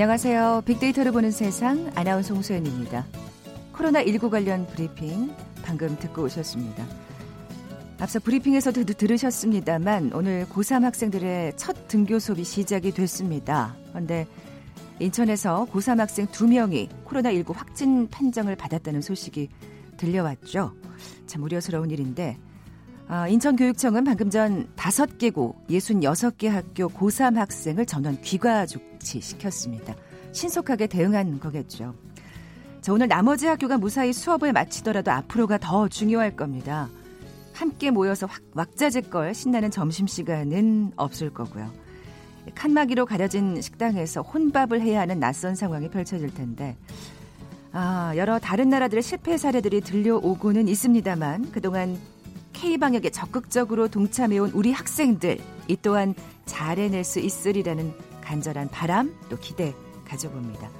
안녕하세요. 빅데이터를 보는 세상 아나운서 홍소연입니다. 코로나19 관련 브리핑 방금 듣고 오셨습니다. 앞서 브리핑에서도 들으셨습니다만 오늘 고3 학생들의 첫 등교 수업이 시작이 됐습니다. 그런데 인천에서 고3 학생 2명이 코로나19 확진 판정을 받았다는 소식이 들려왔죠. 참 우려스러운 일인데 아, 인천교육청은 방금 전 5개고 66개 학교 고3 학생을 전원 귀가 조치시켰습니다. 신속하게 대응한 거겠죠. 자, 오늘 나머지 학교가 무사히 수업을 마치더라도 앞으로가 더 중요할 겁니다. 함께 모여서 확, 왁자지껄 신나는 점심시간은 없을 거고요. 칸막이로 가려진 식당에서 혼밥을 해야 하는 낯선 상황이 펼쳐질 텐데 아, 여러 다른 나라들의 실패 사례들이 들려오고는 있습니다만 그동안 K방역에 적극적으로 동참해온 우리 학생들 이 또한 잘 해낼 수 있으리라는 간절한 바람 또 기대 가져봅니다.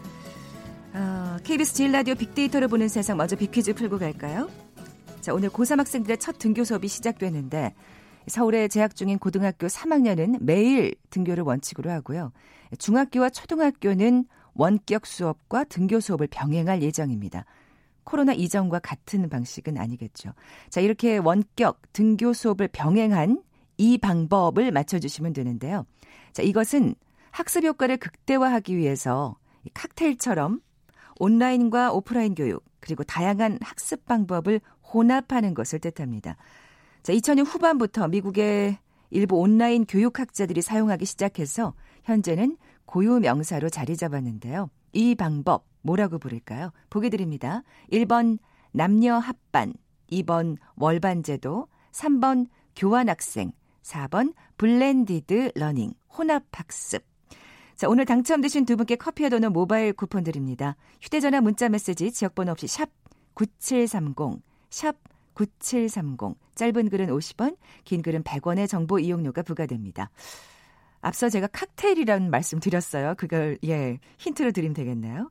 어, KBS 제일 라디오 빅데이터를 보는 세상 먼저 빅퀴즈 풀고 갈까요? 자, 오늘 고3 학생들의 첫 등교 수업이 시작되는데 서울에 재학 중인 고등학교 3학년은 매일 등교를 원칙으로 하고요. 중학교와 초등학교는 원격 수업과 등교 수업을 병행할 예정입니다. 코로나 이전과 같은 방식은 아니겠죠. 자, 이렇게 원격 등교 수업을 병행한 이 방법을 맞춰주시면 되는데요. 자, 이것은 학습 효과를 극대화하기 위해서 칵테일처럼 온라인과 오프라인 교육, 그리고 다양한 학습 방법을 혼합하는 것을 뜻합니다. 자, 2000년 후반부터 미국의 일부 온라인 교육 학자들이 사용하기 시작해서 현재는 고유 명사로 자리 잡았는데요. 이 방법 뭐라고 부를까요? 보기 드립니다. 1번 남녀 합반, 2번 월반 제도, 3번 교환 학생, 4번 blended learning, 혼합 학습. 자, 오늘 당첨되신 두 분께 커피와 도넛 모바일 쿠폰 드립니다. 휴대전화 문자 메시지 지역번호 없이 샵 9730, 샵 9730. 짧은 글은 50원, 긴 글은 100원의 정보 이용료가 부과됩니다. 앞서 제가 칵테일이라는 말씀 드렸어요. 그걸 예 힌트로 드리면 되겠나요?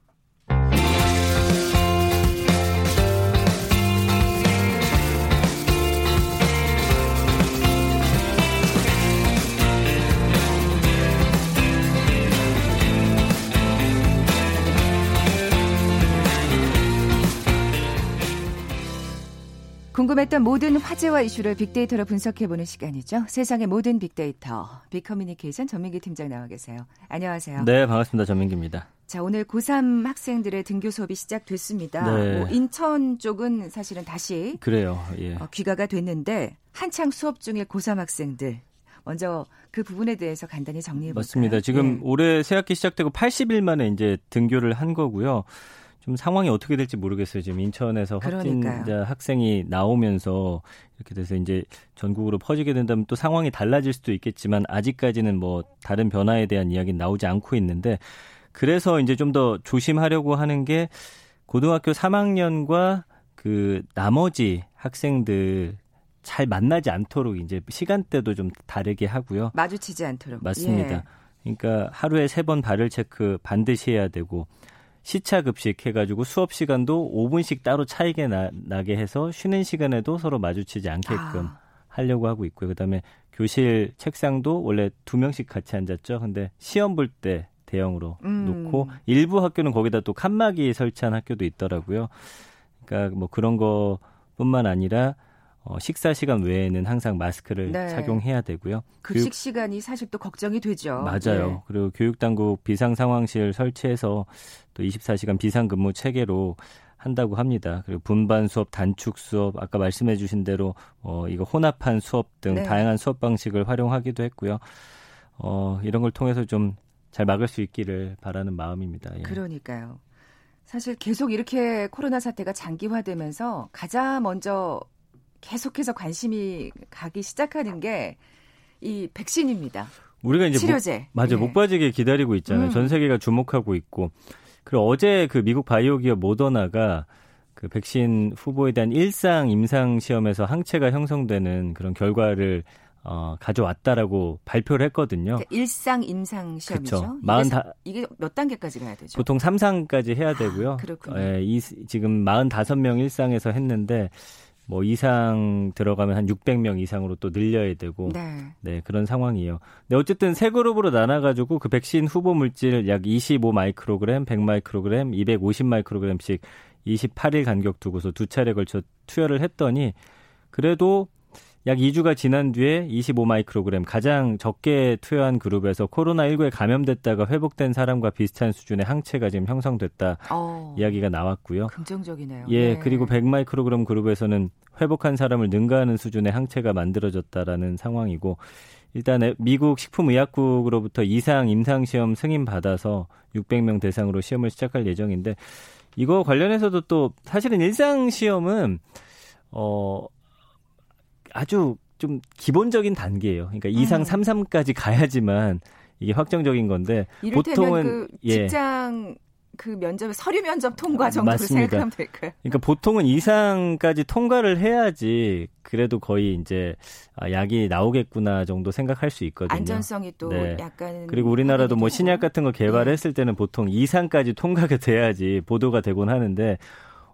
궁금했던 모든 화제와 이슈를 빅데이터로 분석해보는 시간이죠. 세상의 모든 빅데이터, 빅커뮤니케이션 전민기 팀장 나와 계세요. 안녕하세요. 네, 반갑습니다. 전민기입니다. 자, 오늘 고3 학생들의 등교 수업이 시작됐습니다. 네. 뭐 인천 쪽은 사실은 다시 그래요. 예. 어, 귀가가 됐는데 한창 수업 중일 고3 학생들 먼저 그 부분에 대해서 간단히 정리해 볼까요? 맞습니다. 지금 네. 올해 새학기 시작되고 80일 만에 이제 등교를 한 거고요. 좀 상황이 어떻게 될지 모르겠어요. 지금 인천에서 확진자 그러니까요. 학생이 나오면서 이렇게 돼서 이제 전국으로 퍼지게 된다면 또 상황이 달라질 수도 있겠지만 아직까지는 뭐 다른 변화에 대한 이야기는 나오지 않고 있는데 그래서 이제 좀 더 조심하려고 하는 게 고등학교 3학년과 그 나머지 학생들 잘 만나지 않도록 이제 시간대도 좀 다르게 하고요. 마주치지 않도록. 맞습니다. 예. 그러니까 하루에 세 번 발열 체크 반드시 해야 되고 시차 급식 해가지고 수업 시간도 5분씩 따로 차이게 나, 나게 해서 쉬는 시간에도 서로 마주치지 않게끔 아. 하려고 하고 있고요. 그다음에 교실 책상도 원래 두 명씩 같이 앉았죠. 근데 시험 볼 때 대형으로 음. 놓고 일부 학교는 거기다 또 칸막이 설치한 학교도 있더라고요. 그러니까 뭐 그런 거뿐만 아니라 어, 식사 시간 외에는 항상 마스크를 네. 착용해야 되고요. 급식 교육... 시간이 사실 또 걱정이 되죠. 맞아요. 네. 그리고 교육당국 비상 상황실 설치해서 또 24시간 비상 근무 체계로 한다고 합니다. 그리고 분반 수업, 단축 수업, 아까 말씀해 주신 대로 어 이거 혼합한 수업 등 네. 다양한 수업 방식을 활용하기도 했고요. 어 이런 걸 통해서 좀 잘 막을 수 있기를 바라는 마음입니다. 예. 그러니까요. 사실 계속 이렇게 코로나 사태가 장기화되면서 가장 먼저 계속해서 관심이 가기 시작하는 게 이 백신입니다. 우리가 이제 치료제. 목, 맞아 네. 목 빠지게 기다리고 있잖아요. 음. 전 세계가 주목하고 있고. 그리고 어제 그 미국 바이오 기업 모더나가 그 백신 후보에 대한 일상 임상 시험에서 항체가 형성되는 그런 결과를 어, 가져왔다라고 발표를 했거든요. 그러니까 일상 임상 시험이죠. 그렇죠. 이게, 이게 몇 단계까지 가야 되죠? 보통 3상까지 해야 되고요. 아, 그렇군요. 예, 이, 지금 45명 일상에서 했는데 뭐 이상 들어가면 한 600명 이상으로 또 늘려야 되고 네. 네, 그런 상황이에요. 근데 어쨌든 세 그룹으로 나눠 가지고 그 백신 후보 물질 약 25 마이크로그램, 100 마이크로그램, 250 마이크로그램씩 28일 간격 두고서 두 차례 걸쳐 투여를 했더니 그래도 약 2주가 지난 뒤에 25 마이크로그램 가장 적게 투여한 그룹에서 코로나19에 감염됐다가 회복된 사람과 비슷한 수준의 항체가 지금 형성됐다 어, 이야기가 나왔고요. 긍정적이네요. 예, 네. 그리고 100 마이크로그램 그룹에서는 회복한 사람을 능가하는 수준의 항체가 만들어졌다라는 상황이고 일단 미국 식품의약국으로부터 이상 임상시험 승인 받아서 600명 대상으로 시험을 시작할 예정인데 이거 관련해서도 또 사실은 일상 시험은 어 아주 좀 기본적인 단계예요. 그러니까 2상, 음. 3상까지 가야지만 이게 확정적인 건데 보통은 그 직장 예. 그 면접 서류 면접 통과 정도로 맞습니다. 생각하면 될까요? 그러니까 보통은 이상까지 통과를 해야지 그래도 거의 이제 아, 약이 나오겠구나 정도 생각할 수 있거든요. 안전성이 또 네. 약간 그리고 우리나라도 뭐 신약 같은 거 개발했을 네. 때는 보통 이상까지 통과가 돼야지 보도가 되곤 하는데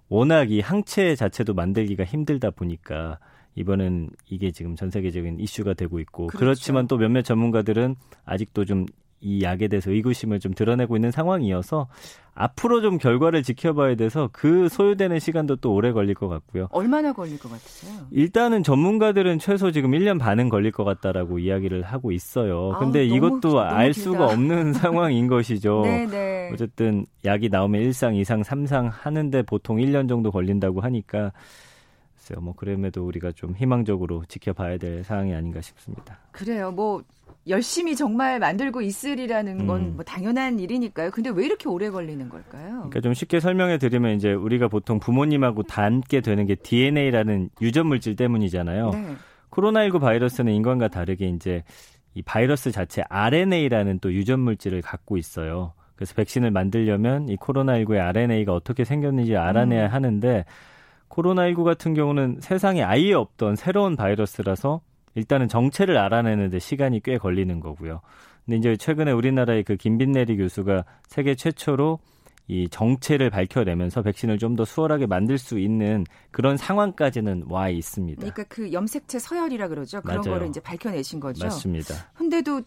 워낙 이 항체 자체도 만들기가 힘들다 보니까 이번엔 이게 지금 전 세계적인 이슈가 되고 있고 그렇죠. 그렇지만 또 몇몇 전문가들은 아직도 좀 이 약에 대해서 의구심을 좀 드러내고 있는 상황이어서 앞으로 좀 결과를 지켜봐야 돼서 그 소요되는 시간도 또 오래 걸릴 것 같고요. 얼마나 걸릴 것 같으세요? 일단은 전문가들은 최소 지금 1년 반은 걸릴 것 같다라고 이야기를 하고 있어요. 아우, 근데 이것도 너무 알 길다. 수가 없는 상황인 것이죠. 네네. 네. 어쨌든 약이 나오면 1상, 2상, 3상 하는데 보통 1년 정도 걸린다고 하니까 글쎄요. 뭐 그럼에도 우리가 좀 희망적으로 지켜봐야 될 상황이 아닌가 싶습니다. 그래요. 뭐 열심히 정말 만들고 있으리라는 건뭐 음. 당연한 일이니까요. 근데 왜 이렇게 오래 걸리는 걸까요? 그러니까 좀 쉽게 설명해 드리면 이제 우리가 보통 부모님하고 닮게 되는 게 DNA라는 유전 물질 때문이잖아요. 네. 코로나19 바이러스는 인간과 다르게 이제 이 바이러스 자체 RNA라는 또 유전 물질을 갖고 있어요. 그래서 백신을 만들려면 이 코로나19의 RNA가 어떻게 생겼는지 알아내야 음. 하는데 코로나19 같은 경우는 세상에 아예 없던 새로운 바이러스라서 일단은 정체를 알아내는데 시간이 꽤 걸리는 거고요. 근데 이제 최근에 우리나라의 그 김빈내리 교수가 세계 최초로 이 정체를 밝혀내면서 백신을 좀 더 수월하게 만들 수 있는 그런 상황까지는 와 있습니다. 그러니까 그 염색체 서열이라 그러죠. 그런 맞아요. 거를 이제 밝혀내신 거죠. 맞습니다. 근데도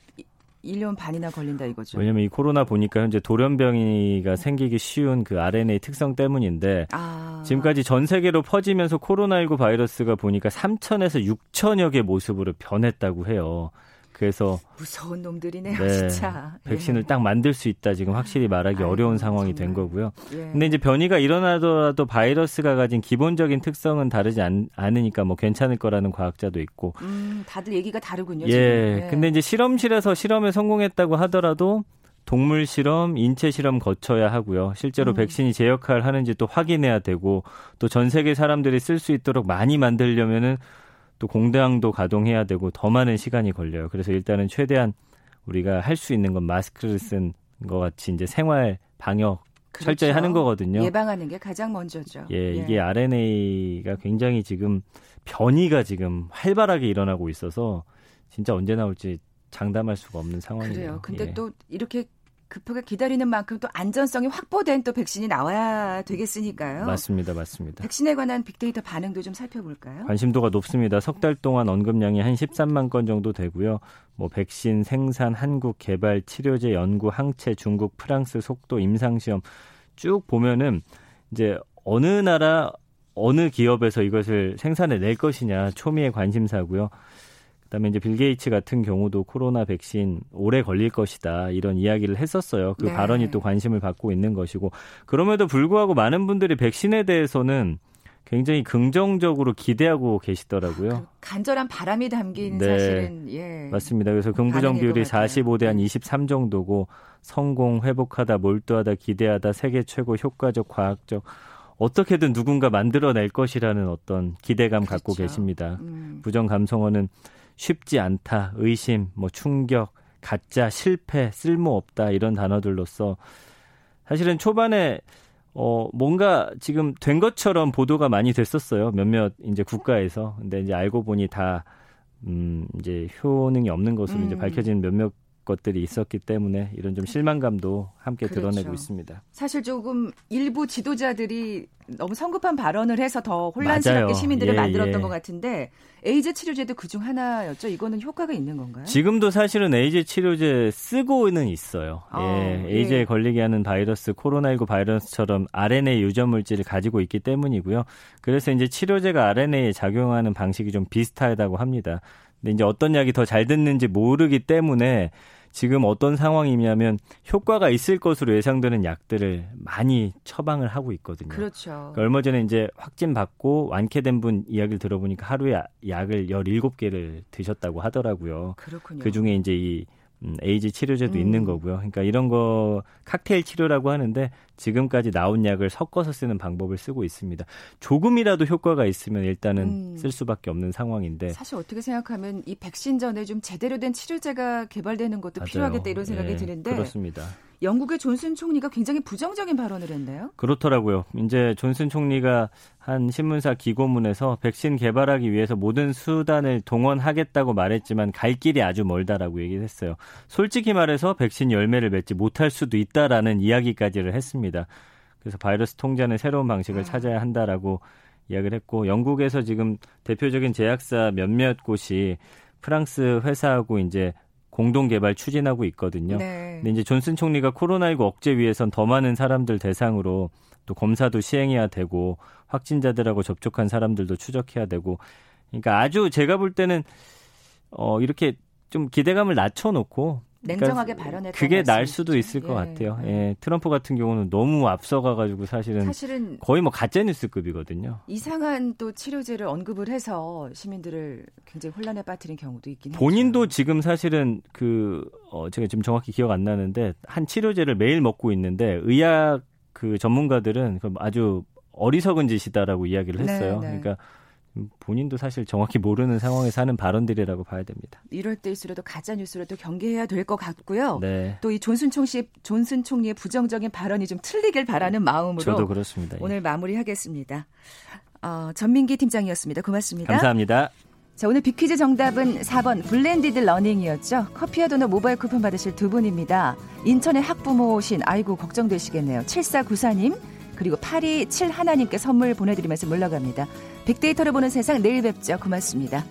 1년 반이나 걸린다 이거죠. 왜냐면 이 코로나 보니까 현재 돌연병이가 생기기 쉬운 그 RNA 특성 때문인데 아. 지금까지 전 세계로 퍼지면서 코로나19 바이러스가 보니까 3천에서 6천여 개 모습으로 변했다고 해요. 그래서 무서운 놈들이네요, 네, 진짜. 백신을 예. 딱 만들 수 있다 지금 확실히 말하기 아유, 어려운 상황이 정말. 된 거고요. 예. 근데 이제 변이가 일어나더라도 바이러스가 가진 기본적인 특성은 다르지 않, 않으니까 뭐 괜찮을 거라는 과학자도 있고. 음, 다들 얘기가 다르군요. 예. 지금. 예. 근데 이제 실험실에서 실험에 성공했다고 하더라도 동물 실험, 인체 실험 거쳐야 하고요. 실제로 음. 백신이 제 역할을 하는지 또 확인해야 되고 또 전 세계 사람들이 쓸 수 있도록 많이 만들려면은 또 공장도 가동해야 되고 더 많은 시간이 걸려요. 그래서 일단은 최대한 우리가 할 수 있는 건 마스크를 쓴 것 같이 이제 생활 방역 그렇죠. 철저히 하는 거거든요. 예방하는 게 가장 먼저죠. 예, 예, 이게 RNA가 굉장히 지금 변이가 지금 활발하게 일어나고 있어서 진짜 언제 나올지 장담할 수가 없는 상황이에요. 그래요. 근데 예. 또 이렇게 급하게 기다리는 만큼 또 안전성이 확보된 또 백신이 나와야 되겠으니까요. 맞습니다. 맞습니다. 백신에 관한 빅데이터 반응도 좀 살펴볼까요? 관심도가 높습니다. 석 달 동안 언급량이 한 13만 건 정도 되고요. 뭐 백신 생산, 한국 개발, 치료제 연구, 항체, 중국, 프랑스 속도, 임상 시험 쭉 보면은 이제 어느 나라 어느 기업에서 이것을 생산해 낼 것이냐 초미의 관심사고요. 그다음에 이제 빌 게이츠 같은 경우도 코로나 백신 오래 걸릴 것이다 이런 이야기를 했었어요. 그 네. 발언이 또 관심을 받고 있는 것이고 그럼에도 불구하고 많은 분들이 백신에 대해서는 굉장히 긍정적으로 기대하고 계시더라고요. 그 간절한 바람이 담긴 네, 사실은 예. 맞습니다. 그래서 긍부정 비율이 45대 한 23 정도고 성공, 회복하다, 몰두하다, 기대하다, 세계 최고 효과적, 과학적 어떻게든 누군가 만들어낼 것이라는 어떤 기대감 그렇죠. 갖고 계십니다. 음. 부정 감성어는 쉽지 않다, 의심, 뭐 충격, 가짜, 실패, 쓸모없다 이런 단어들로서 사실은 초반에 어 뭔가 지금 된 것처럼 보도가 많이 됐었어요. 몇몇 이제 국가에서. 근데 이제 알고 보니 다 음, 이제 효능이 없는 것으로 음. 이제 밝혀진 몇몇 것들이 있었기 때문에 이런 좀 실망감도 함께 그렇죠. 드러내고 있습니다. 사실 조금 일부 지도자들이 너무 성급한 발언을 해서 더 혼란스럽게 맞아요. 시민들을 예, 만들었던 예. 것 같은데 에이즈 치료제도 그중 하나였죠. 이거는 효과가 있는 건가요? 지금도 사실은 에이즈 치료제 쓰고는 있어요. 아, 예, 에이즈에 예. 걸리게 하는 바이러스 코로나19 바이러스처럼 RNA 유전 물질을 가지고 있기 때문이고요. 그래서 이제 치료제가 RNA에 작용하는 방식이 좀 비슷하다고 합니다. 근데 이제 어떤 약이 더 잘 듣는지 모르기 때문에 지금 어떤 상황이냐면 효과가 있을 것으로 예상되는 약들을 많이 처방을 하고 있거든요. 그렇죠. 그러니까 얼마 전에 이제 확진 받고 완쾌된 분 이야기를 들어보니까 하루에 약을 17개를 드셨다고 하더라고요. 그렇군요. 그 중에 이제 이 음, 에이즈 치료제도 음. 있는 거고요. 그러니까 이런 거 칵테일 치료라고 하는데 지금까지 나온 약을 섞어서 쓰는 방법을 쓰고 있습니다. 조금이라도 효과가 있으면 일단은 음. 쓸 수밖에 없는 상황인데 사실 어떻게 생각하면 이 백신 전에 좀 제대로 된 치료제가 개발되는 것도 맞아요. 필요하겠다 이런 생각이 네, 드는데 그렇습니다. 영국의 존슨 총리가 굉장히 부정적인 발언을 했네요. 그렇더라고요. 이제 존슨 총리가 한 신문사 기고문에서 백신 개발하기 위해서 모든 수단을 동원하겠다고 말했지만 갈 길이 아주 멀다라고 얘기를 했어요. 솔직히 말해서 백신 열매를 맺지 못할 수도 있다라는 이야기까지를 했습니다. 그래서 바이러스 통제는 새로운 방식을 아. 찾아야 한다라고 이야기를 했고 영국에서 지금 대표적인 제약사 몇몇 곳이 프랑스 회사하고 이제 공동 개발 추진하고 있거든요. 네. 근데 이제 존슨 총리가 코로나19 억제 위해선 더 많은 사람들 대상으로 또 검사도 시행해야 되고 확진자들하고 접촉한 사람들도 추적해야 되고 그러니까 아주 제가 볼 때는 어 이렇게 좀 기대감을 낮춰놓고 냉정하게 그러니까 발언했던 그게 날 수도 있을 예. 것 같아요. 예. 트럼프 같은 경우는 너무 앞서가가지고 사실은, 사실은 거의 뭐 가짜 뉴스급이거든요. 이상한 또 치료제를 언급을 해서 시민들을 굉장히 혼란에 빠뜨린 경우도 있긴 본인도 했죠. 지금 사실은 그 어, 제가 지금 정확히 기억 안 나는데 한 치료제를 매일 먹고 있는데 의학 그 전문가들은 아주 어리석은 짓이다라고 이야기를 했어요. 네, 네. 그러니까 본인도 사실 정확히 모르는 상황에서 하는 발언들이라고 봐야 됩니다. 이럴 때일수록 가짜 뉴스로도 경계해야 될 것 같고요. 네. 또 이 존슨 총씨 존슨 총리의 부정적인 발언이 좀 틀리길 바라는 마음으로 저도 그렇습니다. 예. 오늘 마무리하겠습니다. 어, 전민기 팀장이었습니다. 고맙습니다. 감사합니다. 자, 오늘 비퀴즈 정답은 4번 blended learning이었죠. 커피와 도넛 모바일 쿠폰 받으실 두 분입니다. 인천의 학부모신 아이고 걱정되시겠네요. 7494님 그리고 8271님께 선물 보내드리면서 물러갑니다. 빅데이터를 보는 세상 내일 뵙죠. 고맙습니다.